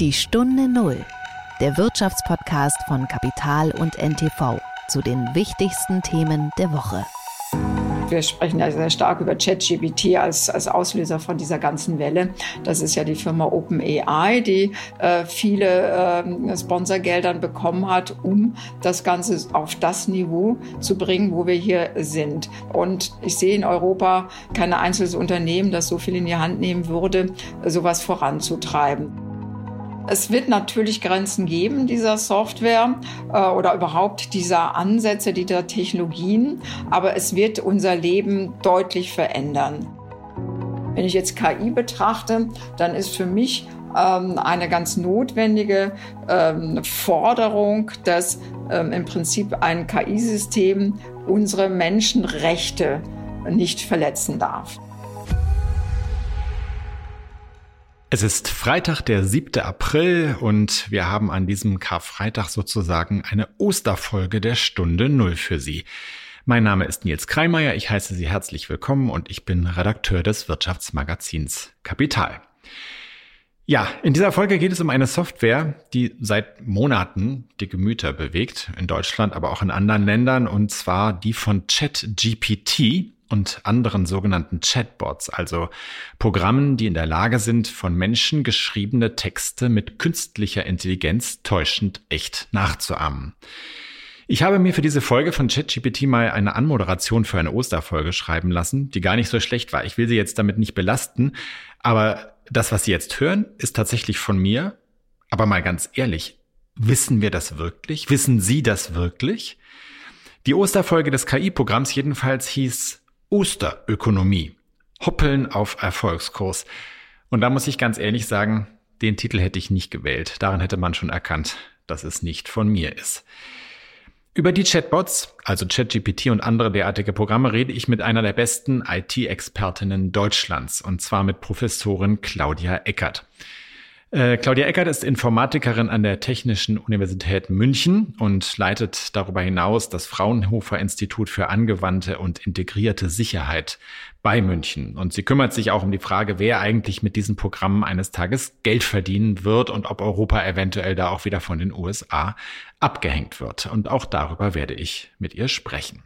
Die Stunde Null, der Wirtschaftspodcast von Kapital und NTV zu den wichtigsten Themen der Woche. Wir sprechen ja sehr stark über ChatGPT als, als Auslöser von dieser ganzen Welle. Das ist ja die Firma OpenAI, die äh, viele äh, Sponsorgeldern bekommen hat, um das Ganze auf das Niveau zu bringen, wo wir hier sind. Und ich sehe in Europa kein einzelnes Unternehmen, das so viel in die Hand nehmen würde, sowas voranzutreiben. Es wird natürlich Grenzen geben dieser Software äh, oder überhaupt dieser Ansätze, dieser Technologien, aber es wird unser Leben deutlich verändern. Wenn ich jetzt KI betrachte, dann ist für mich ähm, eine ganz notwendige ähm, Forderung, dass ähm, im Prinzip ein KI-System unsere Menschenrechte nicht verletzen darf. Es ist Freitag, der 7. April und wir haben an diesem Karfreitag sozusagen eine Osterfolge der Stunde Null für Sie. Mein Name ist Nils Kreimeier, ich heiße Sie herzlich willkommen und ich bin Redakteur des Wirtschaftsmagazins Kapital. Ja, in dieser Folge geht es um eine Software, die seit Monaten die Gemüter bewegt, in Deutschland, aber auch in anderen Ländern, und zwar die von ChatGPT, und anderen sogenannten Chatbots, also Programmen, die in der Lage sind, von Menschen geschriebene Texte mit künstlicher Intelligenz täuschend echt nachzuahmen. Ich habe mir für diese Folge von ChatGPT mal eine Anmoderation für eine Osterfolge schreiben lassen, die gar nicht so schlecht war. Ich will Sie jetzt damit nicht belasten, aber das, was Sie jetzt hören, ist tatsächlich von mir. Aber mal ganz ehrlich, wissen wir das wirklich? Wissen Sie das wirklich? Die Osterfolge des KI-Programms jedenfalls hieß Osterökonomie. Hoppeln auf Erfolgskurs. Und da muss ich ganz ehrlich sagen, den Titel hätte ich nicht gewählt. Daran hätte man schon erkannt, dass es nicht von mir ist. Über die Chatbots, also ChatGPT und andere derartige Programme, rede ich mit einer der besten IT-Expertinnen Deutschlands, und zwar mit Professorin Claudia Eckert. Äh, Claudia Eckert ist Informatikerin an der Technischen Universität München und leitet darüber hinaus das Fraunhofer Institut für angewandte und integrierte Sicherheit bei München. Und sie kümmert sich auch um die Frage, wer eigentlich mit diesen Programmen eines Tages Geld verdienen wird und ob Europa eventuell da auch wieder von den USA abgehängt wird. Und auch darüber werde ich mit ihr sprechen.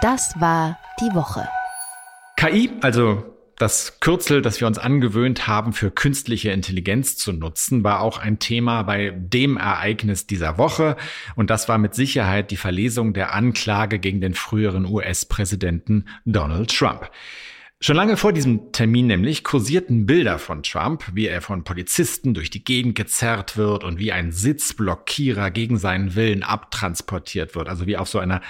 Das war die Woche. KI, also das Kürzel, das wir uns angewöhnt haben, für künstliche Intelligenz zu nutzen, war auch ein Thema bei dem Ereignis dieser Woche. Und das war mit Sicherheit die Verlesung der Anklage gegen den früheren US-Präsidenten Donald Trump. Schon lange vor diesem Termin nämlich kursierten Bilder von Trump, wie er von Polizisten durch die Gegend gezerrt wird und wie ein Sitzblockierer gegen seinen Willen abtransportiert wird, also wie auf so einer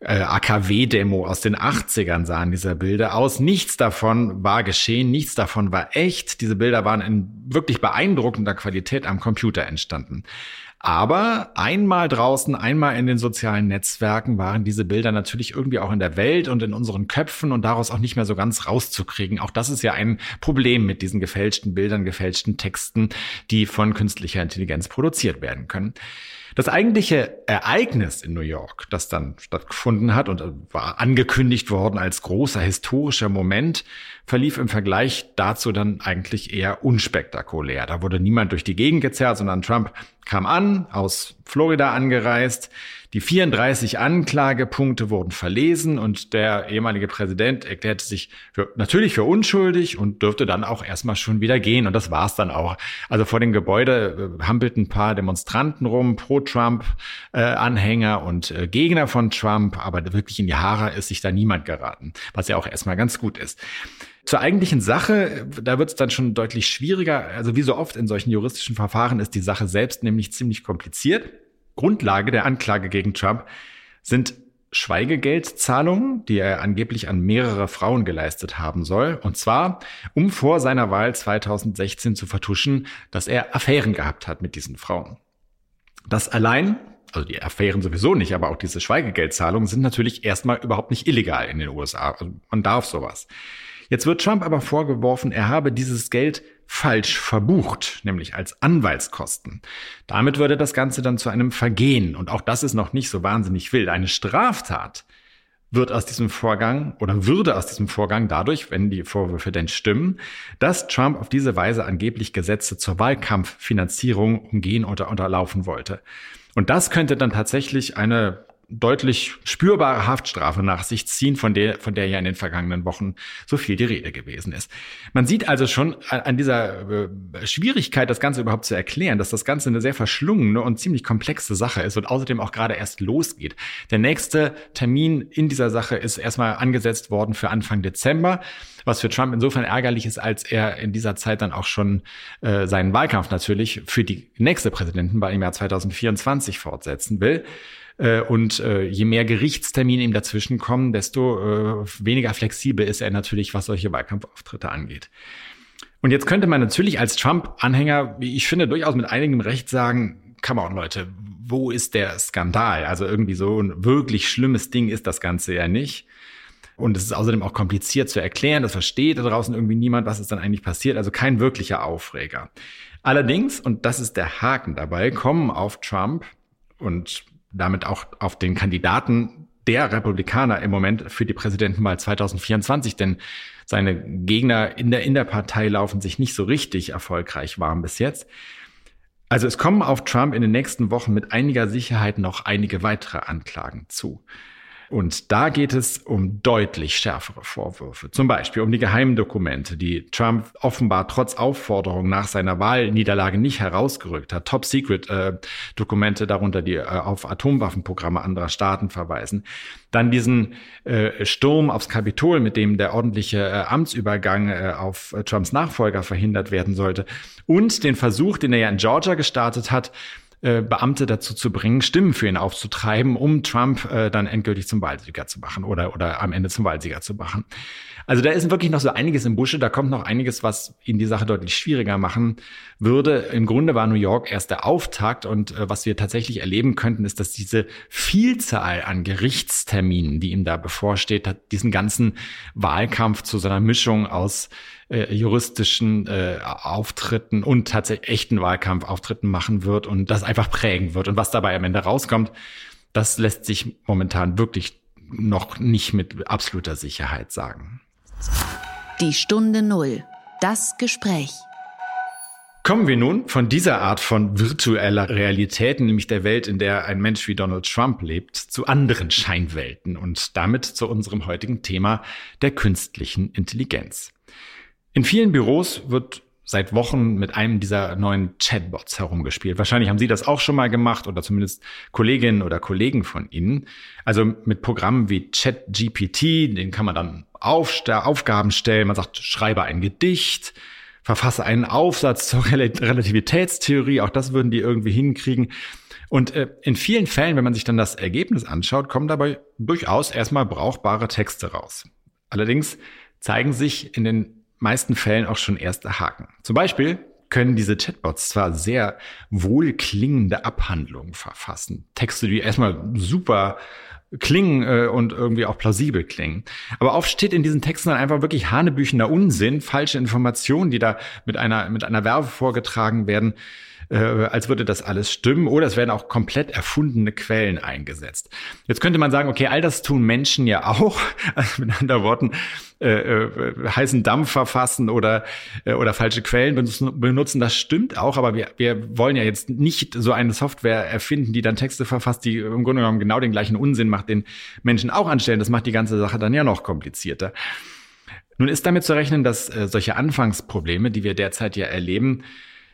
äh, AKW-Demo aus den 80ern sahen diese Bilder aus. Nichts davon war geschehen, nichts davon war echt. Diese Bilder waren in wirklich beeindruckender Qualität am Computer entstanden. Aber einmal draußen, einmal in den sozialen Netzwerken waren diese Bilder natürlich irgendwie auch in der Welt und in unseren Köpfen und daraus auch nicht mehr so ganz rauszukriegen. Auch das ist ja ein Problem mit diesen gefälschten Bildern, gefälschten Texten, die von künstlicher Intelligenz produziert werden können. Das eigentliche Ereignis in New York, das dann stattgefunden hat und war angekündigt worden als großer historischer Moment, verlief im Vergleich dazu dann eigentlich eher unspektakulär. Da wurde niemand durch die Gegend gezerrt, sondern Trump kam an, aus Florida angereist, die 34 Anklagepunkte wurden verlesen und der ehemalige Präsident erklärte sich für, natürlich für unschuldig und dürfte dann auch erstmal schon wieder gehen. Und das war's dann auch. Also vor dem Gebäude äh, hampelten ein paar Demonstranten rum, Pro-Trump-Anhänger äh, und äh, Gegner von Trump, aber wirklich in die Haare ist sich da niemand geraten, was ja auch erstmal ganz gut ist. Zur eigentlichen Sache, da wird es dann schon deutlich schwieriger. Also wie so oft in solchen juristischen Verfahren ist die Sache selbst nämlich ziemlich kompliziert. Grundlage der Anklage gegen Trump sind Schweigegeldzahlungen, die er angeblich an mehrere Frauen geleistet haben soll. Und zwar, um vor seiner Wahl 2016 zu vertuschen, dass er Affären gehabt hat mit diesen Frauen. Das allein, also die Affären sowieso nicht, aber auch diese Schweigegeldzahlungen sind natürlich erstmal überhaupt nicht illegal in den USA. Also man darf sowas. Jetzt wird Trump aber vorgeworfen, er habe dieses Geld falsch verbucht, nämlich als Anwaltskosten. Damit würde das Ganze dann zu einem Vergehen. Und auch das ist noch nicht so wahnsinnig wild. Eine Straftat wird aus diesem Vorgang oder würde aus diesem Vorgang dadurch, wenn die Vorwürfe denn stimmen, dass Trump auf diese Weise angeblich Gesetze zur Wahlkampffinanzierung umgehen oder unterlaufen wollte. Und das könnte dann tatsächlich eine deutlich spürbare Haftstrafe nach sich ziehen, von der, von der ja in den vergangenen Wochen so viel die Rede gewesen ist. Man sieht also schon an dieser äh, Schwierigkeit, das Ganze überhaupt zu erklären, dass das Ganze eine sehr verschlungene und ziemlich komplexe Sache ist und außerdem auch gerade erst losgeht. Der nächste Termin in dieser Sache ist erstmal angesetzt worden für Anfang Dezember, was für Trump insofern ärgerlich ist, als er in dieser Zeit dann auch schon äh, seinen Wahlkampf natürlich für die nächste Präsidentenwahl im Jahr 2024 fortsetzen will. Äh, und äh, je mehr Gerichtstermine ihm dazwischen kommen, desto äh, weniger flexibel ist er natürlich, was solche Wahlkampfauftritte angeht. Und jetzt könnte man natürlich als Trump-Anhänger, wie ich finde, durchaus mit einigem Recht sagen, come on, Leute, wo ist der Skandal? Also irgendwie so ein wirklich schlimmes Ding ist das Ganze ja nicht. Und es ist außerdem auch kompliziert zu erklären. Das versteht da draußen irgendwie niemand, was ist dann eigentlich passiert. Also kein wirklicher Aufreger. Allerdings, und das ist der Haken dabei, kommen auf Trump und damit auch auf den Kandidaten der Republikaner im Moment für die Präsidentenwahl 2024, denn seine Gegner in der, in der Partei laufen sich nicht so richtig erfolgreich warm bis jetzt. Also es kommen auf Trump in den nächsten Wochen mit einiger Sicherheit noch einige weitere Anklagen zu. Und da geht es um deutlich schärfere Vorwürfe. Zum Beispiel um die Geheimdokumente, die Trump offenbar trotz Aufforderung nach seiner Wahlniederlage nicht herausgerückt hat. Top-Secret-Dokumente, äh, darunter die äh, auf Atomwaffenprogramme anderer Staaten verweisen. Dann diesen äh, Sturm aufs Kapitol, mit dem der ordentliche äh, Amtsübergang äh, auf Trumps Nachfolger verhindert werden sollte. Und den Versuch, den er ja in Georgia gestartet hat, äh, Beamte dazu zu bringen, Stimmen für ihn aufzutreiben, um Trump äh, dann endgültig zum Wahlsieger zu machen oder, oder am Ende zum Wahlsieger zu machen. Also da ist wirklich noch so einiges im Busche, da kommt noch einiges, was ihn die Sache deutlich schwieriger machen würde. Im Grunde war New York erst der Auftakt und äh, was wir tatsächlich erleben könnten, ist, dass diese Vielzahl an Gerichtsterminen, die ihm da bevorsteht, hat diesen ganzen Wahlkampf zu so einer Mischung aus äh, juristischen äh, Auftritten und tatsächlich echten Wahlkampfauftritten machen wird und das einfach prägen wird. Und was dabei am Ende rauskommt, das lässt sich momentan wirklich noch nicht mit absoluter Sicherheit sagen. Die Stunde Null. Das Gespräch. Kommen wir nun von dieser Art von virtueller Realität, nämlich der Welt, in der ein Mensch wie Donald Trump lebt, zu anderen Scheinwelten und damit zu unserem heutigen Thema der künstlichen Intelligenz. In vielen Büros wird seit Wochen mit einem dieser neuen Chatbots herumgespielt. Wahrscheinlich haben Sie das auch schon mal gemacht oder zumindest Kolleginnen oder Kollegen von Ihnen. Also mit Programmen wie ChatGPT, den kann man dann auf, Aufgaben stellen. Man sagt, schreibe ein Gedicht, verfasse einen Aufsatz zur Relativitätstheorie. Auch das würden die irgendwie hinkriegen. Und äh, in vielen Fällen, wenn man sich dann das Ergebnis anschaut, kommen dabei durchaus erstmal brauchbare Texte raus. Allerdings zeigen sich in den meisten Fällen auch schon erste Haken. Zum Beispiel können diese Chatbots zwar sehr wohlklingende Abhandlungen verfassen. Texte, die erstmal super klingen äh, und irgendwie auch plausibel klingen. Aber oft steht in diesen Texten dann einfach wirklich hanebüchener Unsinn, falsche Informationen, die da mit einer, mit einer Werbe vorgetragen werden, äh, als würde das alles stimmen. Oder es werden auch komplett erfundene Quellen eingesetzt. Jetzt könnte man sagen, okay, all das tun Menschen ja auch. Also mit anderen Worten, äh, äh, heißen Dampf verfassen oder, äh, oder falsche Quellen benutzen. Das stimmt auch, aber wir, wir wollen ja jetzt nicht so eine Software erfinden, die dann Texte verfasst, die im Grunde genommen genau den gleichen Unsinn macht, den Menschen auch anstellen. Das macht die ganze Sache dann ja noch komplizierter. Nun ist damit zu rechnen, dass äh, solche Anfangsprobleme, die wir derzeit ja erleben,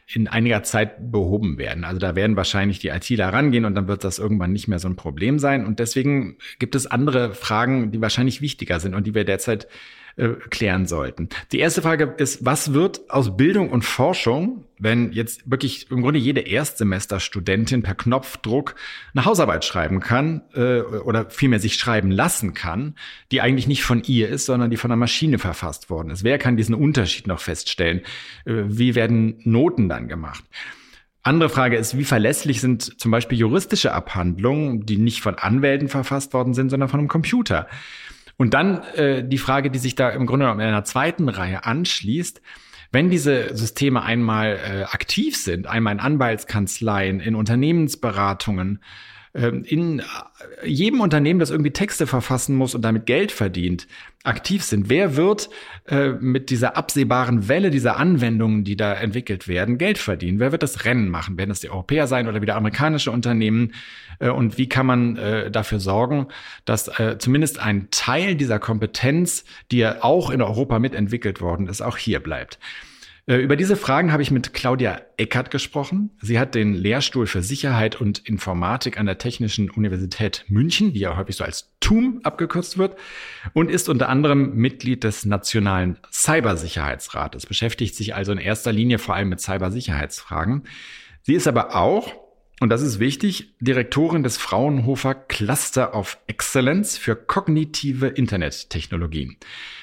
in einiger Zeit behoben werden. Also da werden wahrscheinlich die ITler rangehen und dann wird das irgendwann nicht mehr so ein Problem sein. Und deswegen gibt es andere Fragen, die wahrscheinlich wichtiger sind und die wir derzeit äh, klären sollten. Die erste Frage ist, was wird aus Bildung und Forschung, wenn jetzt wirklich im Grunde jede Erstsemesterstudentin per Knopfdruck eine Hausarbeit schreiben kann äh, oder vielmehr sich schreiben lassen kann, die eigentlich nicht von ihr ist, sondern die von einer Maschine verfasst worden ist. Wer kann diesen Unterschied noch feststellen? Äh, wie werden Noten dann gemacht? Andere Frage ist, wie verlässlich sind zum Beispiel juristische Abhandlungen, die nicht von Anwälten verfasst worden sind, sondern von einem Computer? Und dann äh, die Frage, die sich da im Grunde genommen in einer zweiten Reihe anschließt. Wenn diese Systeme einmal äh, aktiv sind, einmal in Anwaltskanzleien, in Unternehmensberatungen, in jedem Unternehmen, das irgendwie Texte verfassen muss und damit Geld verdient, aktiv sind. Wer wird äh, mit dieser absehbaren Welle dieser Anwendungen, die da entwickelt werden, Geld verdienen? Wer wird das Rennen machen? Werden es die Europäer sein oder wieder amerikanische Unternehmen? Äh, und wie kann man äh, dafür sorgen, dass äh, zumindest ein Teil dieser Kompetenz, die ja auch in Europa mitentwickelt worden ist, auch hier bleibt? Äh, über diese Fragen habe ich mit Claudia Eckert gesprochen. Sie hat den Lehrstuhl für Sicherheit und Informatik an der Technischen Universität München, die ja häufig so als TUM abgekürzt wird, und ist unter anderem Mitglied des Nationalen Cybersicherheitsrates, beschäftigt sich also in erster Linie vor allem mit Cybersicherheitsfragen. Sie ist aber auch und das ist wichtig, Direktorin des Fraunhofer Cluster of Excellence für kognitive Internettechnologien.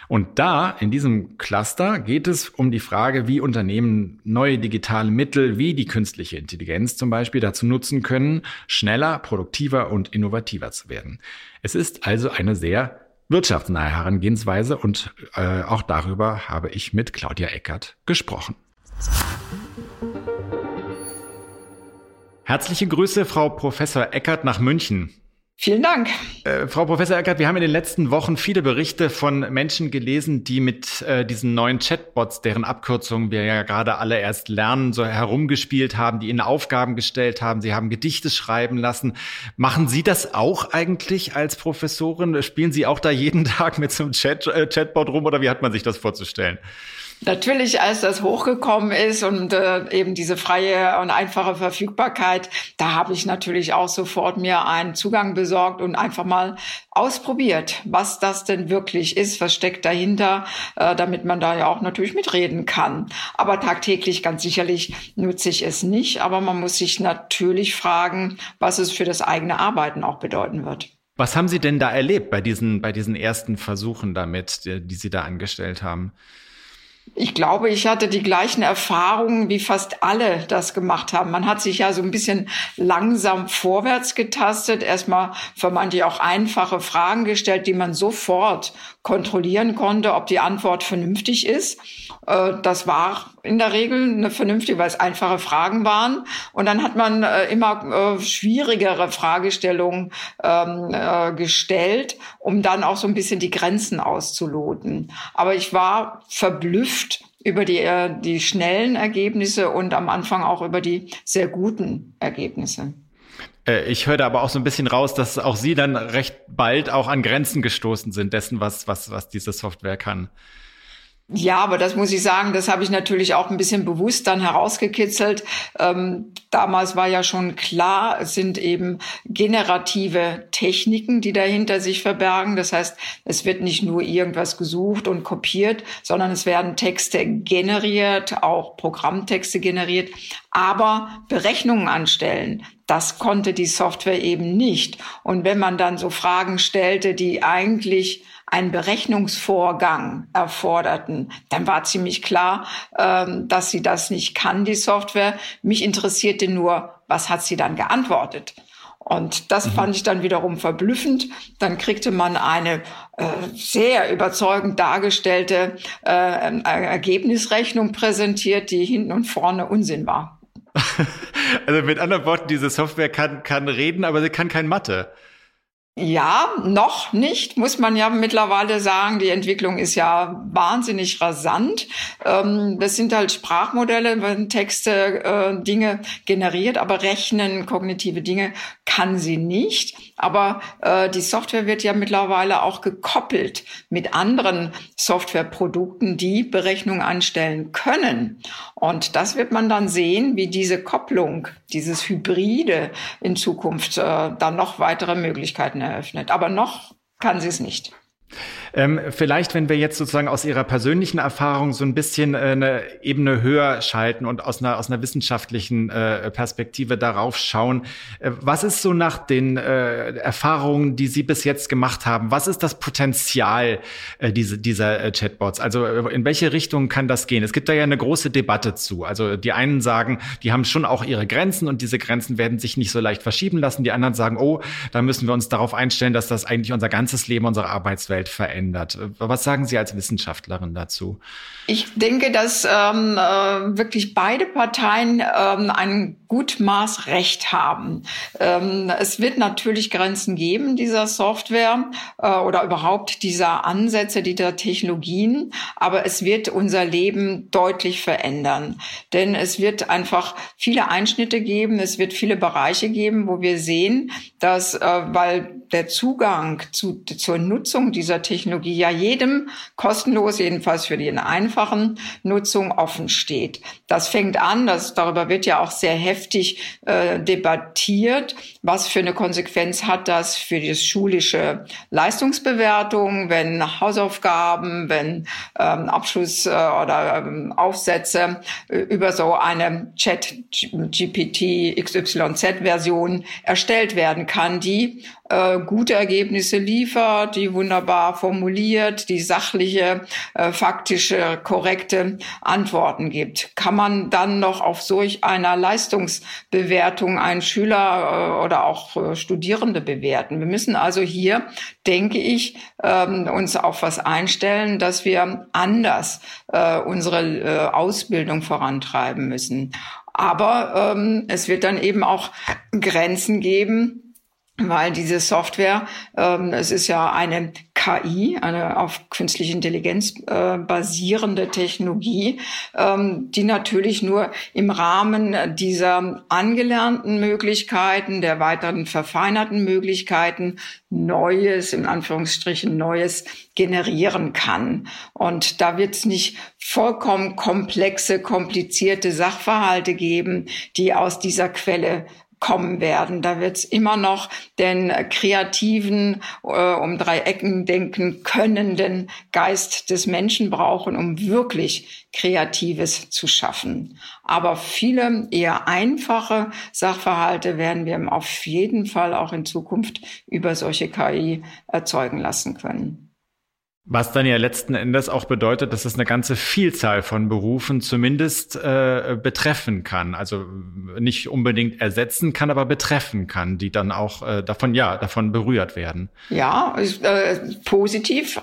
Und da, in diesem Cluster, geht es um die Frage, wie Unternehmen neue digitale Mittel wie die künstliche Intelligenz zum Beispiel dazu nutzen können, schneller, produktiver und innovativer zu werden. Es ist also eine sehr wirtschaftsnahe Herangehensweise und äh, auch darüber habe ich mit Claudia Eckert gesprochen. Herzliche Grüße, Frau Professor Eckert nach München. Vielen Dank. Äh, Frau Professor Eckert, wir haben in den letzten Wochen viele Berichte von Menschen gelesen, die mit äh, diesen neuen Chatbots, deren Abkürzungen wir ja gerade alle erst lernen, so herumgespielt haben, die ihnen Aufgaben gestellt haben. Sie haben Gedichte schreiben lassen. Machen Sie das auch eigentlich als Professorin? Spielen Sie auch da jeden Tag mit so einem Chat, äh, Chatbot rum oder wie hat man sich das vorzustellen? Natürlich, als das hochgekommen ist und äh, eben diese freie und einfache Verfügbarkeit, da habe ich natürlich auch sofort mir einen Zugang besorgt und einfach mal ausprobiert, was das denn wirklich ist, was steckt dahinter, äh, damit man da ja auch natürlich mitreden kann. Aber tagtäglich ganz sicherlich nutze ich es nicht, aber man muss sich natürlich fragen, was es für das eigene Arbeiten auch bedeuten wird. Was haben Sie denn da erlebt bei diesen, bei diesen ersten Versuchen damit, die, die Sie da angestellt haben? Ich glaube, ich hatte die gleichen Erfahrungen, wie fast alle das gemacht haben. Man hat sich ja so ein bisschen langsam vorwärts getastet, erstmal vermeintlich auch einfache Fragen gestellt, die man sofort kontrollieren konnte, ob die Antwort vernünftig ist. Äh, das war in der Regel eine vernünftige, weil es einfache Fragen waren. Und dann hat man äh, immer äh, schwierigere Fragestellungen ähm, gestellt, um dann auch so ein bisschen die Grenzen auszuloten. Aber ich war verblüfft über die, die schnellen Ergebnisse und am Anfang auch über die sehr guten Ergebnisse. Ich höre da aber auch so ein bisschen raus, dass auch Sie dann recht bald auch an Grenzen gestoßen sind dessen, was, was, was diese Software kann. Ja, aber das muss ich sagen, das habe ich natürlich auch ein bisschen bewusst dann herausgekitzelt. Ähm, damals war ja schon klar, es sind eben generative Techniken, die dahinter sich verbergen. Das heißt, es wird nicht nur irgendwas gesucht und kopiert, sondern es werden Texte generiert, auch Programmtexte generiert, aber Berechnungen anstellen. Das konnte die Software eben nicht. Und wenn man dann so Fragen stellte, die eigentlich einen Berechnungsvorgang erforderten, dann war ziemlich klar, ähm, dass sie das nicht kann, die Software. Mich interessierte nur, was hat sie dann geantwortet? Und das mhm. fand ich dann wiederum verblüffend. Dann kriegte man eine äh, sehr überzeugend dargestellte äh, Ergebnisrechnung präsentiert, die hinten und vorne Unsinn war. also mit anderen Worten, diese Software kann, kann reden, aber sie kann kein Mathe. Ja, noch nicht, muss man ja mittlerweile sagen. Die Entwicklung ist ja wahnsinnig rasant. Ähm, das sind halt Sprachmodelle, wenn Texte äh, Dinge generiert, aber rechnen, kognitive Dinge kann sie nicht. Aber äh, die Software wird ja mittlerweile auch gekoppelt mit anderen Softwareprodukten, die Berechnungen anstellen können. Und das wird man dann sehen, wie diese Kopplung, dieses Hybride in Zukunft äh, dann noch weitere Möglichkeiten eröffnet. Aber noch kann sie es nicht. Ähm, vielleicht, wenn wir jetzt sozusagen aus Ihrer persönlichen Erfahrung so ein bisschen äh, eine Ebene höher schalten und aus einer, aus einer wissenschaftlichen äh, Perspektive darauf schauen, äh, was ist so nach den äh, Erfahrungen, die Sie bis jetzt gemacht haben, was ist das Potenzial äh, diese, dieser äh, Chatbots? Also in welche Richtung kann das gehen? Es gibt da ja eine große Debatte zu. Also die einen sagen, die haben schon auch ihre Grenzen und diese Grenzen werden sich nicht so leicht verschieben lassen. Die anderen sagen, oh, da müssen wir uns darauf einstellen, dass das eigentlich unser ganzes Leben, unsere Arbeitswelt verändert verändert. Was sagen Sie als Wissenschaftlerin dazu? Ich denke, dass ähm, äh, wirklich beide Parteien ähm, ein gut Maß Recht haben. Ähm, es wird natürlich Grenzen geben dieser Software äh, oder überhaupt dieser Ansätze, dieser Technologien, aber es wird unser Leben deutlich verändern. Denn es wird einfach viele Einschnitte geben, es wird viele Bereiche geben, wo wir sehen, dass, äh, weil der Zugang zu, zur Nutzung dieser Technologie ja jedem kostenlos, jedenfalls für die einfachen Nutzung offen steht. Das fängt an, das, darüber wird ja auch sehr heftig äh, debattiert. Was für eine Konsequenz hat das für die schulische Leistungsbewertung, wenn Hausaufgaben, wenn ähm, Abschluss äh, oder ähm, Aufsätze äh, über so eine Chat-GPT XYZ-Version erstellt werden kann, die äh, gute Ergebnisse liefert, die wunderbar formuliert, die sachliche, äh, faktische, korrekte Antworten gibt. Kann man dann noch auf solch einer Leistungsbewertung einen Schüler äh, oder auch äh, Studierende bewerten? Wir müssen also hier, denke ich, ähm, uns auf was einstellen, dass wir anders äh, unsere äh, Ausbildung vorantreiben müssen. Aber ähm, es wird dann eben auch Grenzen geben, weil diese Software, ähm, es ist ja eine KI, eine auf künstliche Intelligenz äh, basierende Technologie, ähm, die natürlich nur im Rahmen dieser angelernten Möglichkeiten, der weiteren verfeinerten Möglichkeiten Neues, in Anführungsstrichen Neues generieren kann. Und da wird es nicht vollkommen komplexe, komplizierte Sachverhalte geben, die aus dieser Quelle kommen werden. Da wird es immer noch den kreativen, äh, um drei Ecken denken könnenden Geist des Menschen brauchen, um wirklich Kreatives zu schaffen. Aber viele eher einfache Sachverhalte werden wir auf jeden Fall auch in Zukunft über solche KI erzeugen lassen können. Was dann ja letzten Endes auch bedeutet, dass es eine ganze Vielzahl von Berufen zumindest äh, betreffen kann. Also nicht unbedingt ersetzen kann, aber betreffen kann, die dann auch äh, davon, ja, davon berührt werden. Ja, äh, positiv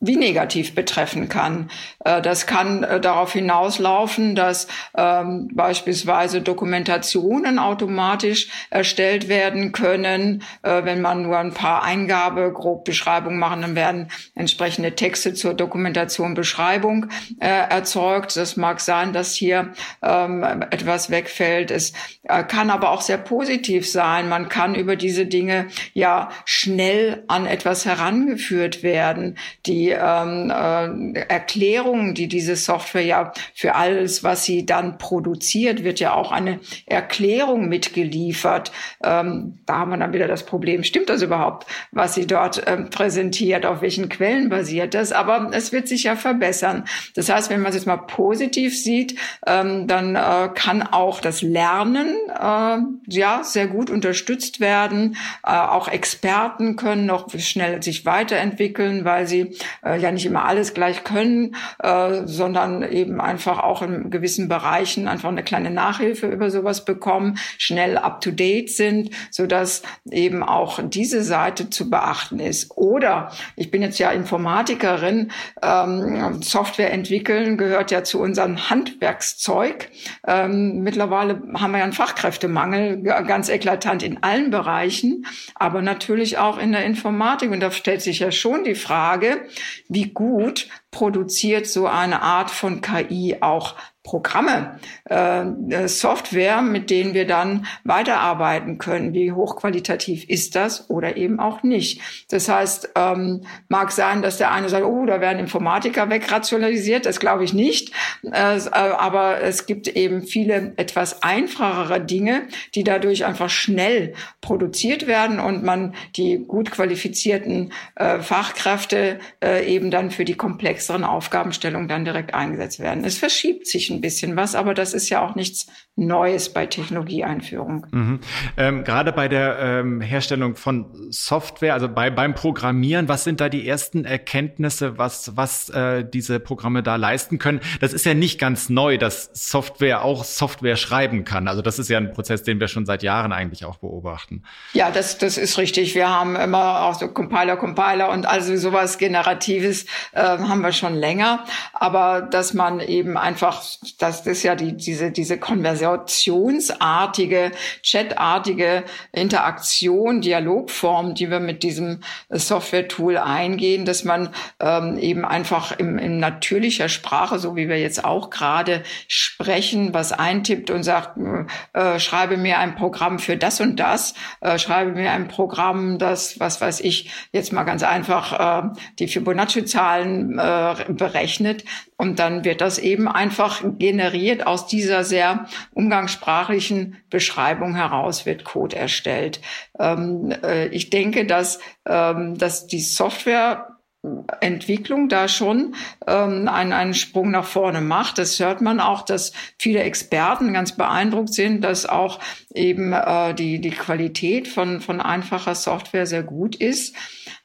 wie negativ betreffen kann. Äh, das kann äh, darauf hinauslaufen, dass ähm, beispielsweise Dokumentationen automatisch erstellt werden können. Äh, wenn man nur ein paar Eingabe, grob Beschreibungen machen, dann werden entsprechende Texte zur Dokumentation, Beschreibung erzeugt. Das mag sein, dass hier ähm, etwas wegfällt. Es kann aber auch sehr positiv sein. Man kann über diese Dinge ja schnell an etwas herangeführt werden, die ähm, äh, Erklärungen, die diese Software ja für alles, was sie dann produziert, wird ja auch eine Erklärung mitgeliefert. Ähm, da haben wir dann wieder das Problem, stimmt das überhaupt, was sie dort ähm, präsentiert, auf welchen Quellen basiert das? Aber es wird sich ja verbessern. Das heißt, wenn man es jetzt mal positiv sieht, ähm, dann äh, kann auch das Lernen äh, ja sehr gut unterstützt werden. Äh, auch Experten können noch schnell sich weiterentwickeln, weil sie äh, ja nicht immer alles gleich können, äh, sondern eben einfach auch in gewissen Bereichen einfach eine kleine Nachhilfe über sowas bekommen, schnell up to date sind, so dass eben auch diese Seite zu beachten ist. Oder ich bin jetzt ja Informatikerin, ähm, Software entwickeln gehört ja zu unserem Handwerkszeug. Ähm, mittlerweile haben wir ja einen Fachkräftemangel, ganz eklatant in allen Bereichen, aber natürlich auch in der Informatik. Und da stellt sich ja schon die Frage, wie gut produziert so eine Art von KI auch Programme, äh, äh, Software, mit denen wir dann weiterarbeiten können. Wie hochqualitativ ist das oder eben auch nicht? Das heißt, ähm, mag sein, dass der eine sagt, oh, da werden Informatiker wegrationalisiert. Das glaube ich nicht. Äh, aber es gibt eben viele etwas einfachere Dinge, die dadurch einfach schnell produziert werden und man die gut qualifizierten äh, Fachkräfte äh, eben dann für die komplexeren Aufgabenstellungen dann direkt eingesetzt werden. Es verschiebt sich ein ein bisschen was, aber das ist ja auch nichts Neues bei Technologieeinführung. Mhm. Ähm, gerade bei der ähm, Herstellung von Software, also bei, beim Programmieren, was sind da die ersten Erkenntnisse, was, was äh, diese Programme da leisten können? Das ist ja nicht ganz neu, dass Software auch Software schreiben kann. Also das ist ja ein Prozess, den wir schon seit Jahren eigentlich auch beobachten. Ja, das, das ist richtig. Wir haben immer auch so Compiler, Compiler und also sowas Generatives äh, haben wir schon länger. Aber dass man eben einfach, das ist ja die, diese, diese konversationsartige, chatartige Interaktion, Dialogform, die wir mit diesem Software-Tool eingehen, dass man ähm, eben einfach im, in natürlicher Sprache, so wie wir jetzt auch gerade sprechen, was eintippt und sagt, äh, schreibe mir ein Programm für das und das, äh, schreibe mir ein Programm, das, was weiß ich, jetzt mal ganz einfach äh, die Fibonacci-Zahlen äh, berechnet. Und dann wird das eben einfach generiert aus dieser sehr umgangssprachlichen Beschreibung heraus wird Code erstellt. Ähm, äh, ich denke, dass, ähm, dass die Software Entwicklung da schon ähm, einen, einen Sprung nach vorne macht. Das hört man auch, dass viele Experten ganz beeindruckt sind, dass auch eben äh, die, die Qualität von, von einfacher Software sehr gut ist.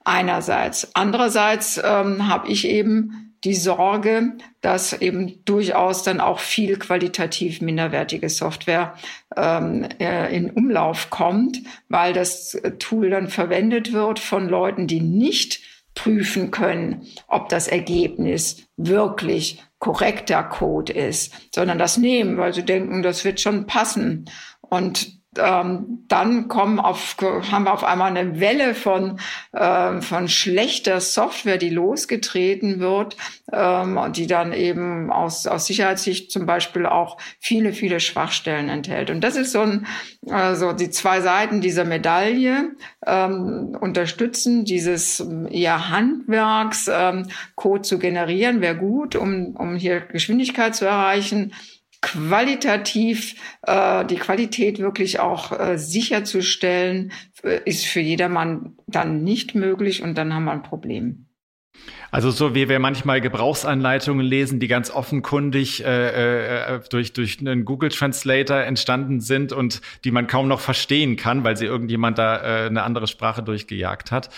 Einerseits. Andererseits ähm, habe ich eben die Sorge, dass eben durchaus dann auch viel qualitativ minderwertige Software ähm, äh, in Umlauf kommt, weil das Tool dann verwendet wird von Leuten, die nicht prüfen können, ob das Ergebnis wirklich korrekter Code ist, sondern das nehmen, weil sie denken, das wird schon passen. Und ähm, dann kommen auf, haben wir auf einmal eine Welle von, äh, von schlechter Software, die losgetreten wird, ähm, die dann eben aus, aus Sicherheitssicht zum Beispiel auch viele, viele Schwachstellen enthält. Und das ist so ein, also die zwei Seiten dieser Medaille ähm, unterstützen dieses eher Handwerks, ähm, Code zu generieren, wäre gut, um, um hier Geschwindigkeit zu erreichen qualitativ äh, die Qualität wirklich auch äh, sicherzustellen, äh, ist für jedermann dann nicht möglich und dann haben wir ein Problem. Also so wie wir manchmal Gebrauchsanleitungen lesen, die ganz offenkundig äh, äh, durch, durch einen Google Translator entstanden sind und die man kaum noch verstehen kann, weil sie irgendjemand da äh, eine andere Sprache durchgejagt hat.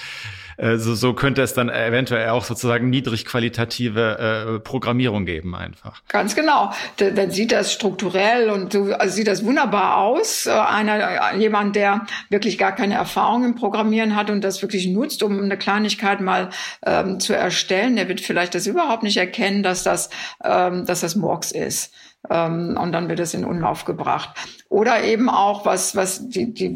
Äh, so, so könnte es dann eventuell auch sozusagen niedrigqualitative äh, Programmierung geben einfach. Ganz genau. Dann sieht das strukturell und so, also sieht das wunderbar aus. Äh, einer, äh, jemand, der wirklich gar keine Erfahrung im Programmieren hat und das wirklich nutzt, um eine Kleinigkeit mal ähm, zu erstellen, der wird vielleicht das überhaupt nicht erkennen, dass das, ähm, dass das Murks ist ähm, und dann wird es in Umlauf gebracht. Oder eben auch was, was die, die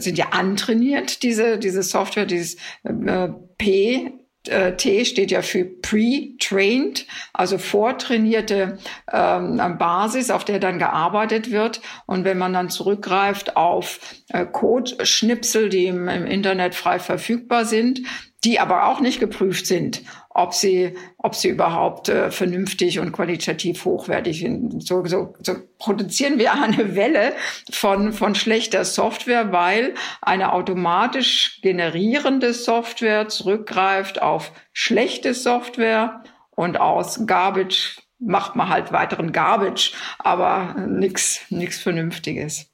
sind ja antrainiert diese diese Software, dieses äh, P äh, T steht ja für pre-trained, also vortrainierte ähm, Basis, auf der dann gearbeitet wird. Und wenn man dann zurückgreift auf äh, Code-Schnipsel, die im, im Internet frei verfügbar sind, die aber auch nicht geprüft sind ob sie, ob sie überhaupt äh, vernünftig und qualitativ hochwertig sind. So, so, so produzieren wir eine Welle von, von schlechter Software, weil eine automatisch generierende Software zurückgreift auf schlechte Software und aus Garbage macht man halt weiteren Garbage, aber nichts nichts Vernünftiges.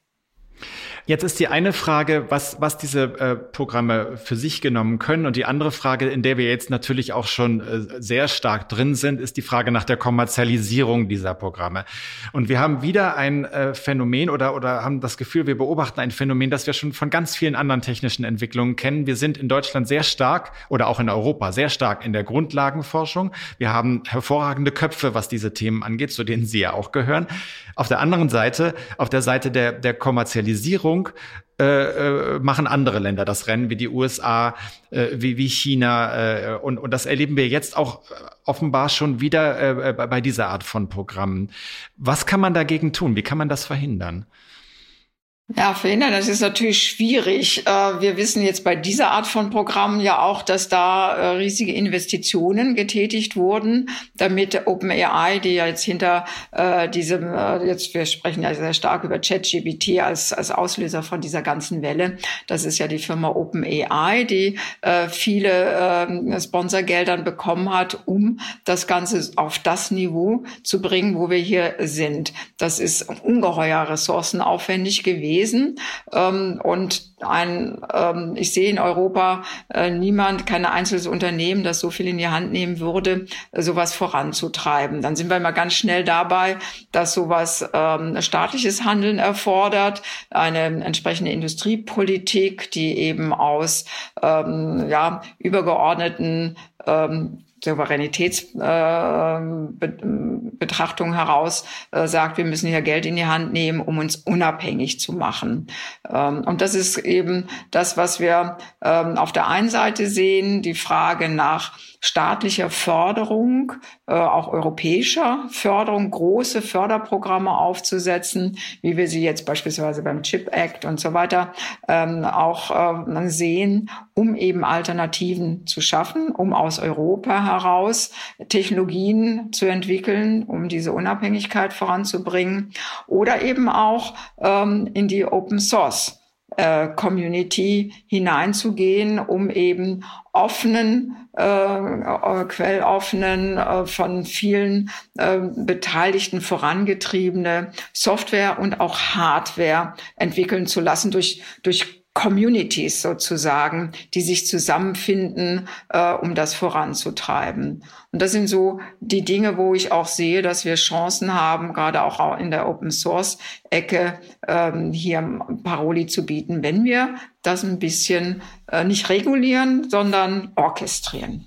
Jetzt ist die eine Frage, was, was diese äh, Programme für sich genommen können. Und die andere Frage, in der wir jetzt natürlich auch schon äh, sehr stark drin sind, ist die Frage nach der Kommerzialisierung dieser Programme. Und wir haben wieder ein äh, Phänomen oder, oder haben das Gefühl, wir beobachten ein Phänomen, das wir schon von ganz vielen anderen technischen Entwicklungen kennen. Wir sind in Deutschland sehr stark oder auch in Europa sehr stark in der Grundlagenforschung. Wir haben hervorragende Köpfe, was diese Themen angeht, zu denen Sie ja auch gehören. Auf der anderen Seite, auf der Seite der, der Kommerzialisierung, äh, äh, machen andere Länder das Rennen, wie die USA, äh, wie, wie China. Äh, und, und das erleben wir jetzt auch äh, offenbar schon wieder äh, bei dieser Art von Programmen. Was kann man dagegen tun? Wie kann man das verhindern? Ja, verhindern, das ist natürlich schwierig. Äh, wir wissen jetzt bei dieser Art von Programmen ja auch, dass da äh, riesige Investitionen getätigt wurden, damit OpenAI, die ja jetzt hinter äh, diesem, jetzt wir sprechen ja sehr stark über ChatGPT als, als Auslöser von dieser ganzen Welle. Das ist ja die Firma OpenAI, die viele ähm, Sponsorgeldern bekommen hat, um das Ganze auf das Niveau zu bringen, wo wir hier sind. Das ist ungeheuer ressourcenaufwendig gewesen gewesen. Ähm, und ein, ähm, ich sehe in Europa äh, niemand, kein einzelnes Unternehmen, das so viel in die Hand nehmen würde, sowas voranzutreiben. Dann sind wir immer ganz schnell dabei, dass sowas ähm, staatliches Handeln erfordert, eine entsprechende Industriepolitik, die eben aus ähm, ja, übergeordneten ähm, Souveränitätsbetrachtung äh, heraus äh, sagt, wir müssen hier Geld in die Hand nehmen, um uns unabhängig zu machen. Ähm, und das ist eben das, was wir ähm, auf der einen Seite sehen, die Frage nach staatlicher Förderung, äh, auch europäischer Förderung, große Förderprogramme aufzusetzen, wie wir sie jetzt beispielsweise beim Chip Act und so weiter ähm, auch äh, sehen, um eben Alternativen zu schaffen, um aus Europa heraus Technologien zu entwickeln, um diese Unabhängigkeit voranzubringen oder eben auch ähm, in die Open Source äh, Community hineinzugehen, um eben offenen, äh, äh, quelloffenen, äh, von vielen äh, Beteiligten vorangetriebene Software und auch Hardware entwickeln zu lassen durch, durch Communities sozusagen, die sich zusammenfinden, äh, um das voranzutreiben. Und das sind so die Dinge, wo ich auch sehe, dass wir Chancen haben, gerade auch in der Open Source Ecke ähm, hier Paroli zu bieten, wenn wir das ein bisschen äh, nicht regulieren, sondern orchestrieren.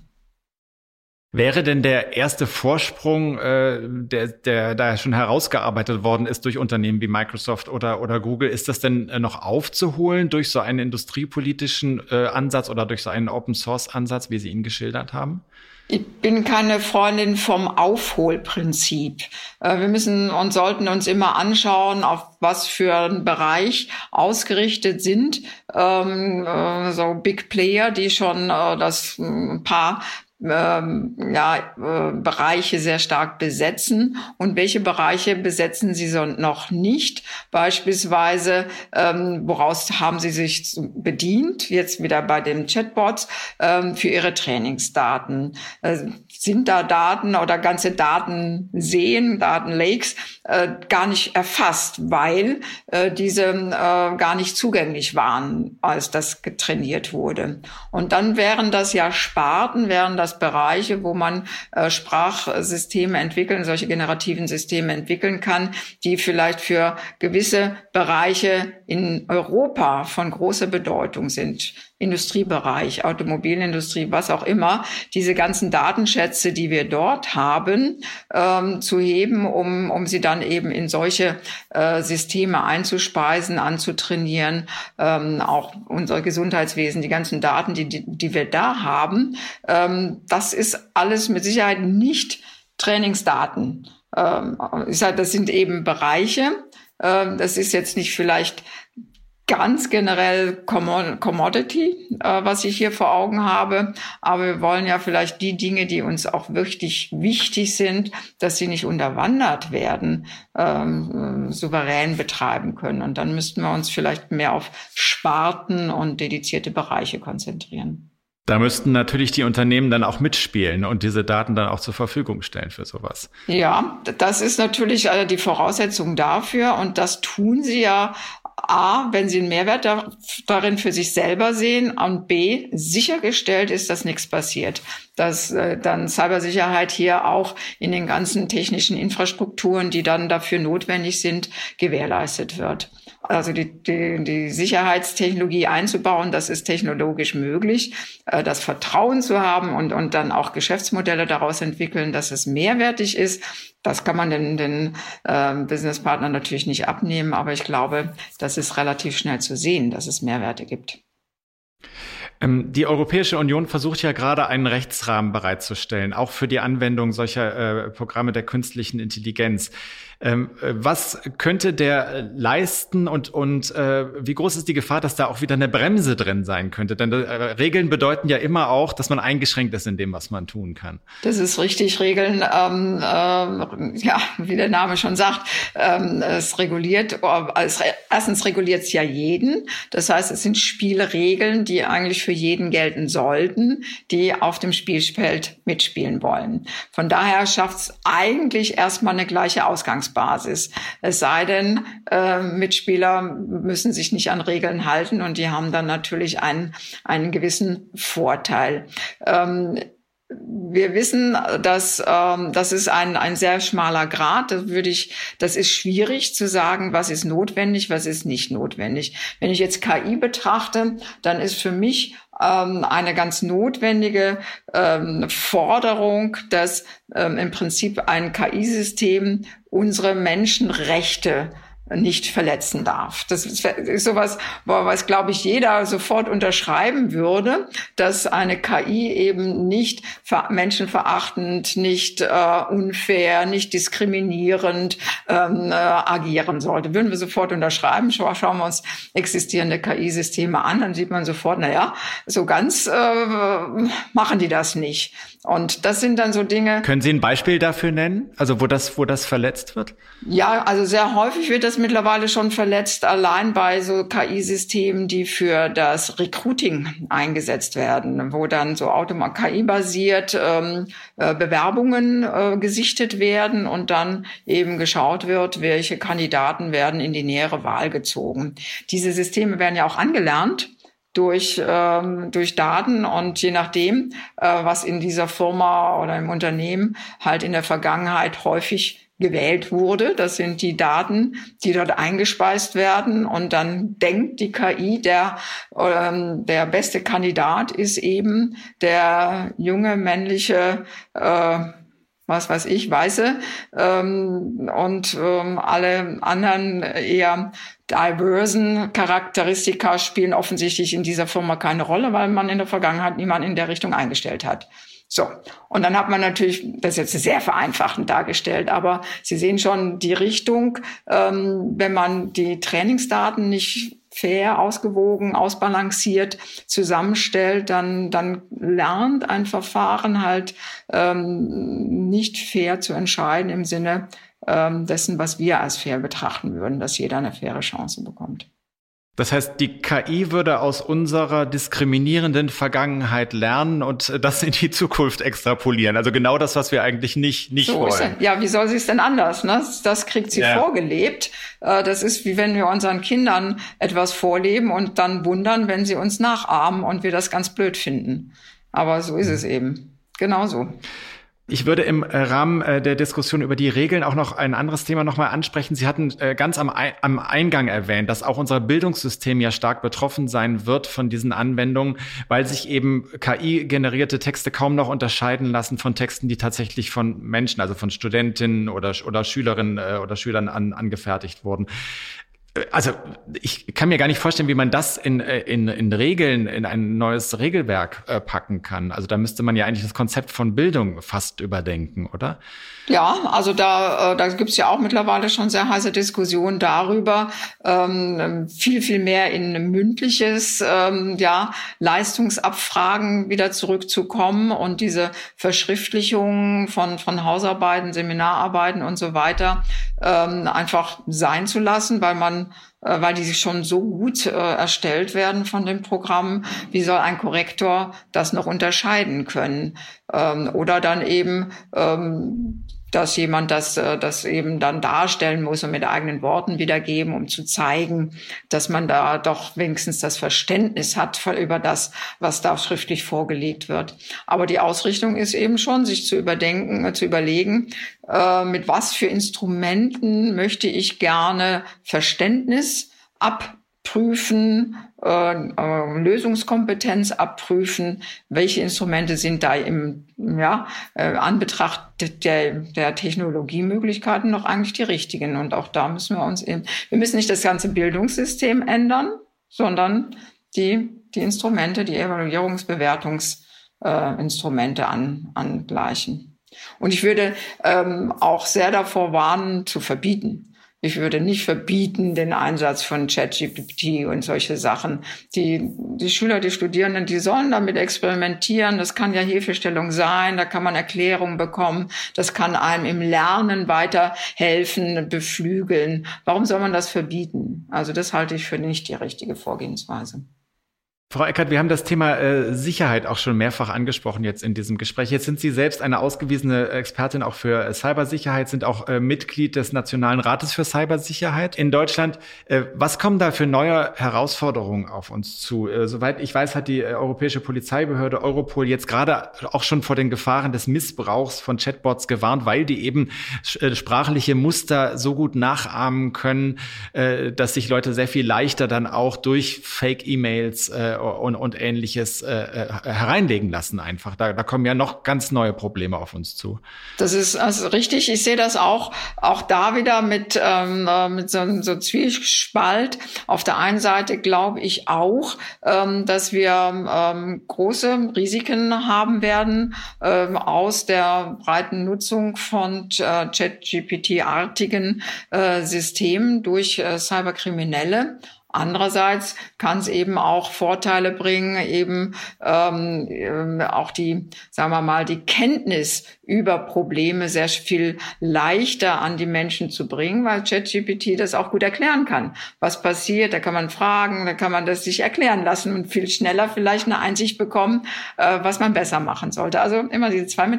Wäre denn der erste Vorsprung, äh, der, der da schon herausgearbeitet worden ist durch Unternehmen wie Microsoft oder, oder Google, ist das denn äh, noch aufzuholen durch so einen industriepolitischen äh, Ansatz oder durch so einen Open-Source-Ansatz, wie Sie ihn geschildert haben? Ich bin keine Freundin vom Aufholprinzip. Äh, wir müssen und sollten uns immer anschauen, auf was für einen Bereich ausgerichtet sind. Ähm, äh, so Big Player, die schon das ein paar ähm, ja, äh, Bereiche sehr stark besetzen und welche Bereiche besetzen sie so noch nicht. Beispielsweise, ähm, woraus haben sie sich bedient, jetzt wieder bei den Chatbots, ähm, für ihre Trainingsdaten. Äh, sind da Daten oder ganze Daten sehen, Datenlakes, äh, gar nicht erfasst, weil äh, diese äh, gar nicht zugänglich waren, als das getrainiert wurde. Und dann wären das ja Sparten, wären das Bereiche, wo man äh, Sprachsysteme entwickeln, solche generativen Systeme entwickeln kann, die vielleicht für gewisse Bereiche in Europa von großer Bedeutung sind. Industriebereich, Automobilindustrie, was auch immer, diese ganzen Datenschätze, die wir dort haben, ähm, zu heben, um, um sie dann eben in solche äh, Systeme einzuspeisen, anzutrainieren, ähm, auch unser Gesundheitswesen, die ganzen Daten, die, die, die wir da haben, ähm, das ist alles mit Sicherheit nicht Trainingsdaten. Ähm, das sind eben Bereiche, ähm, das ist jetzt nicht vielleicht ganz generell Commodity, äh, was ich hier vor Augen habe. Aber wir wollen ja vielleicht die Dinge, die uns auch wirklich wichtig sind, dass sie nicht unterwandert werden, ähm, souverän betreiben können. Und dann müssten wir uns vielleicht mehr auf Sparten und dedizierte Bereiche konzentrieren. Da müssten natürlich die Unternehmen dann auch mitspielen und diese Daten dann auch zur Verfügung stellen für sowas. Ja, das ist natürlich äh, die Voraussetzung dafür und das tun sie ja A, wenn sie einen Mehrwert da, darin für sich selber sehen und B, sichergestellt ist, dass nichts passiert. Dass äh, dann Cybersicherheit hier auch in den ganzen technischen Infrastrukturen, die dann dafür notwendig sind, gewährleistet wird. Also die, die, die Sicherheitstechnologie einzubauen, das ist technologisch möglich. Äh, das Vertrauen zu haben und, und dann auch Geschäftsmodelle daraus entwickeln, dass es mehrwertig ist, das kann man den, den äh, Businesspartnern natürlich nicht abnehmen, aber ich glaube, das ist relativ schnell zu sehen, dass es Mehrwerte gibt. Ähm, die Europäische Union versucht ja gerade einen Rechtsrahmen bereitzustellen, auch für die Anwendung solcher äh, Programme der künstlichen Intelligenz. Ähm, was könnte der leisten und, und äh, wie groß ist die Gefahr, dass da auch wieder eine Bremse drin sein könnte? Denn äh, Regeln bedeuten ja immer auch, dass man eingeschränkt ist in dem, was man tun kann. Das ist richtig. Regeln, ähm, äh, ja, wie der Name schon sagt, ähm, es reguliert, also erstens reguliert es ja jeden. Das heißt, es sind Spielregeln, die eigentlich für jeden gelten sollten, die auf dem Spielfeld mitspielen wollen. Von daher schafft es eigentlich erstmal eine gleiche Ausgangsbasis. Es sei denn, äh, Mitspieler müssen sich nicht an Regeln halten und die haben dann natürlich einen, einen gewissen Vorteil. Ähm, wir wissen, dass ähm, das ist ein, ein sehr schmaler Grad. Das würde ich, das ist schwierig zu sagen, was ist notwendig, was ist nicht notwendig. Wenn ich jetzt KI betrachte, dann ist für mich ähm, eine ganz notwendige ähm, Forderung, dass ähm, im Prinzip ein KI-System unsere Menschenrechte nicht verletzen darf. Das ist sowas, was, glaube ich, jeder sofort unterschreiben würde, dass eine KI eben nicht menschenverachtend, nicht äh, unfair, nicht diskriminierend ähm, äh, agieren sollte. Würden wir sofort unterschreiben, schauen wir uns existierende KI-Systeme an, dann sieht man sofort, na ja, so ganz äh, machen die das nicht. Und das sind dann so Dinge. Können Sie ein Beispiel dafür nennen? Also wo das, wo das verletzt wird? Ja, also sehr häufig wird das mittlerweile schon verletzt, allein bei so KI-Systemen, die für das Recruiting eingesetzt werden, wo dann so automat KI-basiert ähm, äh, Bewerbungen äh, gesichtet werden und dann eben geschaut wird, welche Kandidaten werden in die nähere Wahl gezogen. Diese Systeme werden ja auch angelernt durch, ähm, durch Daten und je nachdem, äh, was in dieser Firma oder im Unternehmen halt in der Vergangenheit häufig gewählt wurde. Das sind die Daten, die dort eingespeist werden. Und dann denkt die KI, der, ähm, der beste Kandidat ist eben der junge männliche äh, was weiß ich, Weiße ähm, und ähm, alle anderen eher diversen Charakteristika spielen offensichtlich in dieser Firma keine Rolle, weil man in der Vergangenheit niemanden in der Richtung eingestellt hat. So, und dann hat man natürlich, das ist jetzt sehr vereinfachend dargestellt, aber Sie sehen schon die Richtung, ähm, wenn man die Trainingsdaten nicht fair, ausgewogen, ausbalanciert zusammenstellt, dann, dann lernt ein Verfahren halt ähm, nicht fair zu entscheiden im Sinne ähm, dessen, was wir als fair betrachten würden, dass jeder eine faire Chance bekommt. Das heißt, die KI würde aus unserer diskriminierenden Vergangenheit lernen und das in die Zukunft extrapolieren. Also genau das, was wir eigentlich nicht, nicht so wollen. Ja, wie soll sie es denn anders? Ne? Das kriegt sie ja. vorgelebt. Äh, das ist wie wenn wir unseren Kindern etwas vorleben und dann wundern, wenn sie uns nachahmen und wir das ganz blöd finden. Aber so ist es eben. Genauso. Ich würde im äh, Rahmen äh, der Diskussion über die Regeln auch noch ein anderes Thema nochmal ansprechen. Sie hatten äh, ganz am, Eingang erwähnt, dass auch unser Bildungssystem ja stark betroffen sein wird von diesen Anwendungen, weil sich eben KI-generierte Texte kaum noch unterscheiden lassen von Texten, die tatsächlich von Menschen, also von Studentinnen oder, oder Schülerinnen oder Schülern an, angefertigt wurden also ich kann mir gar nicht vorstellen, wie man das in, äh, in, in Regeln, in ein neues Regelwerk äh, packen kann. Also da müsste man ja eigentlich das Konzept von Bildung fast überdenken, oder? Ja, also da, äh, da gibt's ja auch mittlerweile schon sehr heiße Diskussionen darüber, ähm, viel, viel mehr in mündliches ähm, ja, Leistungsabfragen wieder zurückzukommen und diese Verschriftlichung von, von Hausarbeiten, Seminararbeiten und so weiter ähm, einfach sein zu lassen, weil man äh, weil die schon so gut äh, erstellt werden von dem Programm. Wie soll ein Korrektor das noch unterscheiden können? Ähm, oder dann eben ähm, dass jemand das, äh, das eben dann darstellen muss und mit eigenen Worten wiedergeben, um zu zeigen, dass man da doch wenigstens das Verständnis hat über das, was da schriftlich vorgelegt wird. Aber die Ausrichtung ist eben schon, sich zu überdenken, äh, zu überlegen, äh, mit was für Instrumenten möchte ich gerne Verständnis ab prüfen, äh, äh, Lösungskompetenz abprüfen, welche Instrumente sind da im ja, äh, Anbetracht der, der Technologiemöglichkeiten noch eigentlich die richtigen. Und auch da müssen wir uns eben, wir müssen nicht das ganze Bildungssystem ändern, sondern die, die Instrumente, die Evaluierungsbewertungsinstrumente äh, an, angleichen. Und ich würde ähm, auch sehr davor warnen, zu verbieten. Ich würde nicht verbieten den Einsatz von ChatGPT und solche Sachen. Die, die Schüler, die Studierenden, die sollen damit experimentieren. Das kann ja Hilfestellung sein. Da kann man Erklärungen bekommen. Das kann einem im Lernen weiterhelfen, beflügeln. Warum soll man das verbieten? Also das halte ich für nicht die richtige Vorgehensweise. Frau Eckert, wir haben das Thema äh, Sicherheit auch schon mehrfach angesprochen jetzt in diesem Gespräch. Jetzt sind Sie selbst eine ausgewiesene Expertin auch für äh, Cybersicherheit, sind auch äh, Mitglied des Nationalen Rates für Cybersicherheit in Deutschland. Äh, was kommen da für neue Herausforderungen auf uns zu? Äh, soweit ich weiß, hat die äh, Europäische Polizeibehörde Europol jetzt gerade auch schon vor den Gefahren des Missbrauchs von Chatbots gewarnt, weil die eben sprachliche Muster so gut nachahmen können, dass sich Leute sehr viel leichter dann auch durch Fake-E-Mails und, und ähnliches äh, äh, hereinlegen lassen einfach. Da, da kommen ja noch ganz neue Probleme auf uns zu. Das ist also richtig. Ich sehe das auch, auch da wieder mit, ähm, äh, mit so, so Zwiespalt. Auf der einen Seite glaube ich auch, ähm, dass wir ähm, große Risiken haben werden ähm, aus der breiten Nutzung von äh, ChatGPT-artigen äh, Systemen durch äh, Cyberkriminelle. Andererseits kann es eben auch Vorteile bringen, eben ähm, ähm, auch die, sagen wir mal, die Kenntnis über Probleme sehr viel leichter an die Menschen zu bringen, weil ChatGPT das auch gut erklären kann. Was passiert, da kann man fragen, da kann man das sich erklären lassen und viel schneller vielleicht eine Einsicht bekommen, äh, was man besser machen sollte. Also immer diese zwei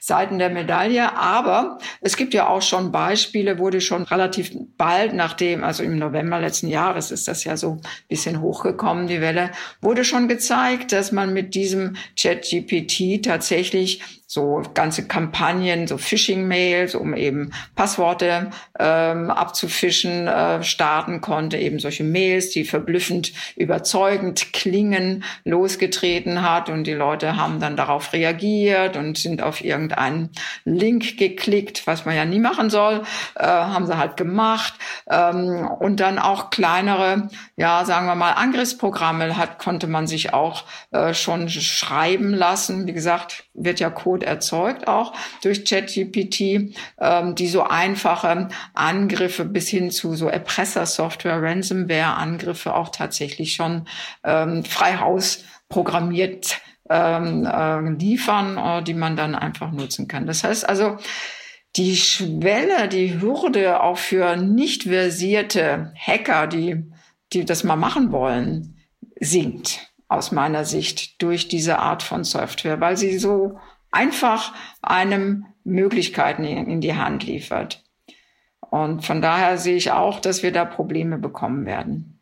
Seiten der Medaille. Aber es gibt ja auch schon Beispiele, wurde schon relativ bald nachdem, also im November letzten Jahres ist das ja so ein bisschen hochgekommen, die Welle, wurde schon gezeigt, dass man mit diesem ChatGPT tatsächlich so ganze Kampagnen, so Phishing-Mails, um eben Passworte ähm, abzufischen, äh, starten konnte, eben solche Mails, die verblüffend überzeugend klingen, losgetreten hat und die Leute haben dann darauf reagiert und sind auf irgendeinen Link geklickt, was man ja nie machen soll, äh, haben sie halt gemacht ähm, und dann auch kleinere, ja sagen wir mal Angriffsprogramme hat konnte man sich auch äh, schon schreiben lassen. Wie gesagt, wird ja Code erzeugt auch durch ChatGPT, ähm, die so einfache Angriffe bis hin zu so Erpressersoftware, Ransomware-Angriffe auch tatsächlich schon ähm, frei Haus programmiert ähm, äh, liefern, äh, die man dann einfach nutzen kann. Das heißt also, die Schwelle, die Hürde auch für nicht versierte Hacker, die, die das mal machen wollen, sinkt aus meiner Sicht durch diese Art von Software, weil sie so einfach einem Möglichkeiten in die Hand liefert. Und von daher sehe ich auch, dass wir da Probleme bekommen werden.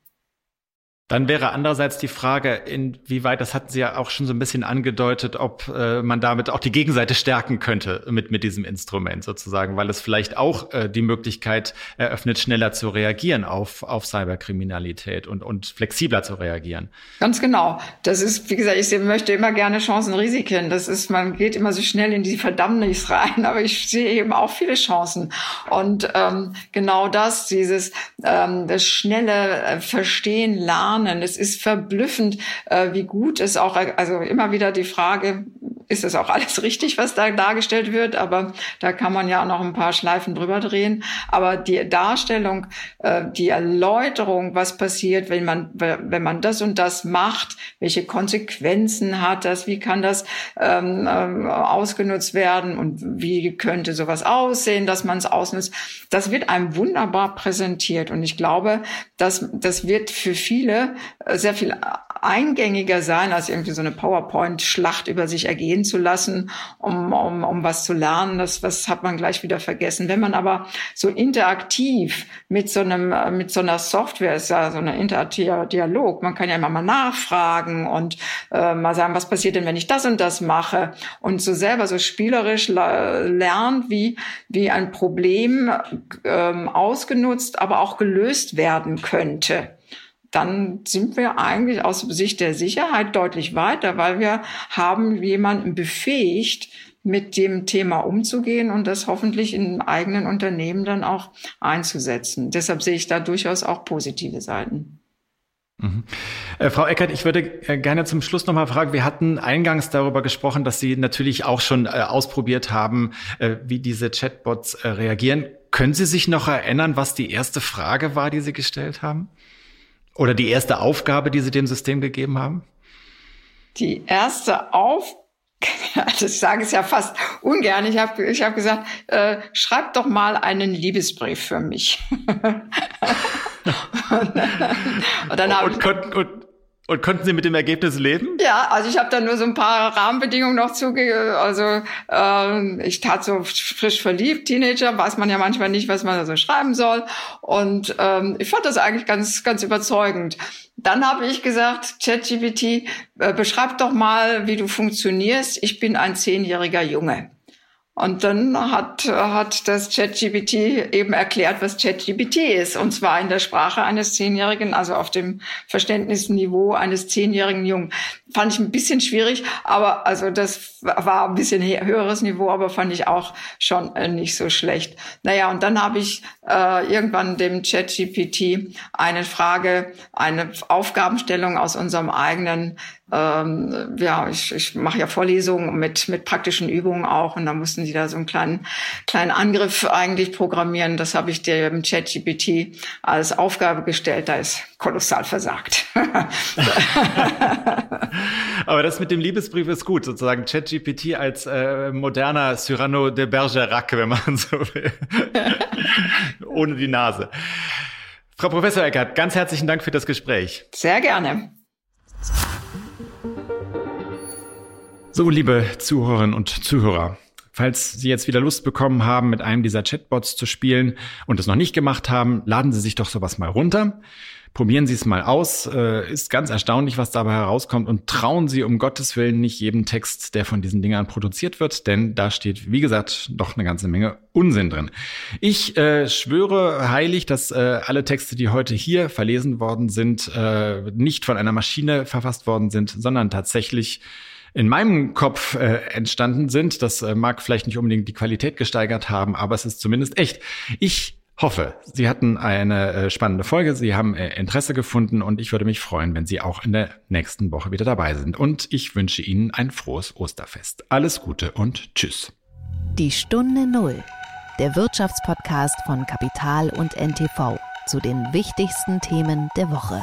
Dann wäre andererseits die Frage, inwieweit, das hatten Sie ja auch schon so ein bisschen angedeutet, ob äh, man damit auch die Gegenseite stärken könnte mit, mit diesem Instrument sozusagen, weil es vielleicht auch äh, die Möglichkeit eröffnet, schneller zu reagieren auf, auf Cyberkriminalität und, und flexibler zu reagieren. Ganz genau. Das ist, wie gesagt, ich möchte immer gerne Chancen, Risiken. Das ist, man geht immer so schnell in die Verdammnis rein, aber ich sehe eben auch viele Chancen. Und ähm, genau das, dieses ähm, das schnelle äh, Verstehen, Lernen, lernen. Es ist verblüffend, äh, wie gut es auch, also immer wieder die Frage, ist das auch alles richtig, was da dargestellt wird? Aber da kann man ja noch ein paar Schleifen drüber drehen. Aber die Darstellung, äh, die Erläuterung, was passiert, wenn man, wenn man das und das macht, welche Konsequenzen hat das, wie kann das ähm, ähm ausgenutzt werden und wie könnte sowas aussehen, dass man es ausnutzt, das wird einem wunderbar präsentiert. Und ich glaube, dass das wird für viele äh, sehr viel eingängiger sein, als irgendwie so eine PowerPoint-Schlacht über sich ergehen zu lassen, um, um, um was zu lernen. Das, das hat man gleich wieder vergessen. Wenn man aber so interaktiv mit so einem, mit so einer Software ist ja so ein interaktiver Dialog. Man kann ja immer mal nachfragen und äh, mal sagen, was passiert denn, wenn ich das und das mache? Und so selber so spielerisch lernt, wie, wie ein Problem ähm, ausgenutzt, aber auch gelöst werden könnte dann sind wir eigentlich aus Sicht der Sicherheit deutlich weiter, weil wir haben jemanden befähigt, mit dem Thema umzugehen und das hoffentlich in eigenen Unternehmen dann auch einzusetzen. Deshalb sehe ich da durchaus auch positive Seiten. Mhm. Äh, Frau Eckert, ich würde äh, gerne zum Schluss nochmal fragen, wir hatten eingangs darüber gesprochen, dass Sie natürlich auch schon äh, ausprobiert haben, äh, wie diese Chatbots äh, reagieren. Können Sie sich noch erinnern, was die erste Frage war, die Sie gestellt haben? Oder die erste Aufgabe, die Sie dem System gegeben haben? Die erste Aufgabe das sage ich ja fast ungern. Ich habe ich hab gesagt, äh, schreib doch mal einen Liebesbrief für mich. und, dann und, und, und, und konnten Sie mit dem Ergebnis leben? Ja, also ich habe da nur so ein paar Rahmenbedingungen noch zuge. Also äh, ich tat so frisch verliebt, Teenager, weiß man ja manchmal nicht, was man da so schreiben soll. Und ähm, ich fand das eigentlich ganz, ganz überzeugend. Dann habe ich gesagt, ChatGPT, äh, beschreib doch mal, wie du funktionierst. Ich bin ein zehnjähriger Junge. Und dann hat, hat das ChatGPT eben erklärt, was ChatGPT ist. Und zwar in der Sprache eines Zehnjährigen, also auf dem Verständnisniveau eines zehnjährigen Jungen. Fand ich ein bisschen schwierig, aber also das war ein bisschen höheres Niveau, aber fand ich auch schon äh, nicht so schlecht. Naja, und dann habe ich äh, irgendwann dem ChatGPT eine Frage, eine Aufgabenstellung aus unserem eigenen ähm, ja, ich, ich mache ja Vorlesungen mit, mit praktischen Übungen auch und da mussten die da so einen kleinen, kleinen Angriff eigentlich programmieren. Das habe ich dem ChatGPT als Aufgabe gestellt. Da ist kolossal versagt. Aber das mit dem Liebesbrief ist gut, sozusagen ChatGPT als äh, moderner Cyrano de Bergerac, wenn man so will. Ohne die Nase. Frau Professor Eckert, ganz herzlichen Dank für das Gespräch. Sehr gerne. So, liebe Zuhörerinnen und Zuhörer, falls Sie jetzt wieder Lust bekommen haben, mit einem dieser Chatbots zu spielen und es noch nicht gemacht haben, laden Sie sich doch sowas mal runter. Probieren Sie es mal aus. Äh, ist ganz erstaunlich, was dabei herauskommt. Und trauen Sie um Gottes Willen nicht jedem Text, der von diesen Dingern produziert wird, denn da steht, wie gesagt, doch eine ganze Menge Unsinn drin. Ich äh, schwöre heilig, dass äh, alle Texte, die heute hier verlesen worden sind, äh, nicht von einer Maschine verfasst worden sind, sondern tatsächlich in meinem Kopf äh, entstanden sind. Das äh, mag vielleicht nicht unbedingt die Qualität gesteigert haben, aber es ist zumindest echt. Ich hoffe, Sie hatten eine äh, spannende Folge, Sie haben äh, Interesse gefunden und ich würde mich freuen, wenn Sie auch in der nächsten Woche wieder dabei sind. Und ich wünsche Ihnen ein frohes Osterfest. Alles Gute und Tschüss. Die Stunde Null, der Wirtschaftspodcast von Kapital und NTV zu den wichtigsten Themen der Woche.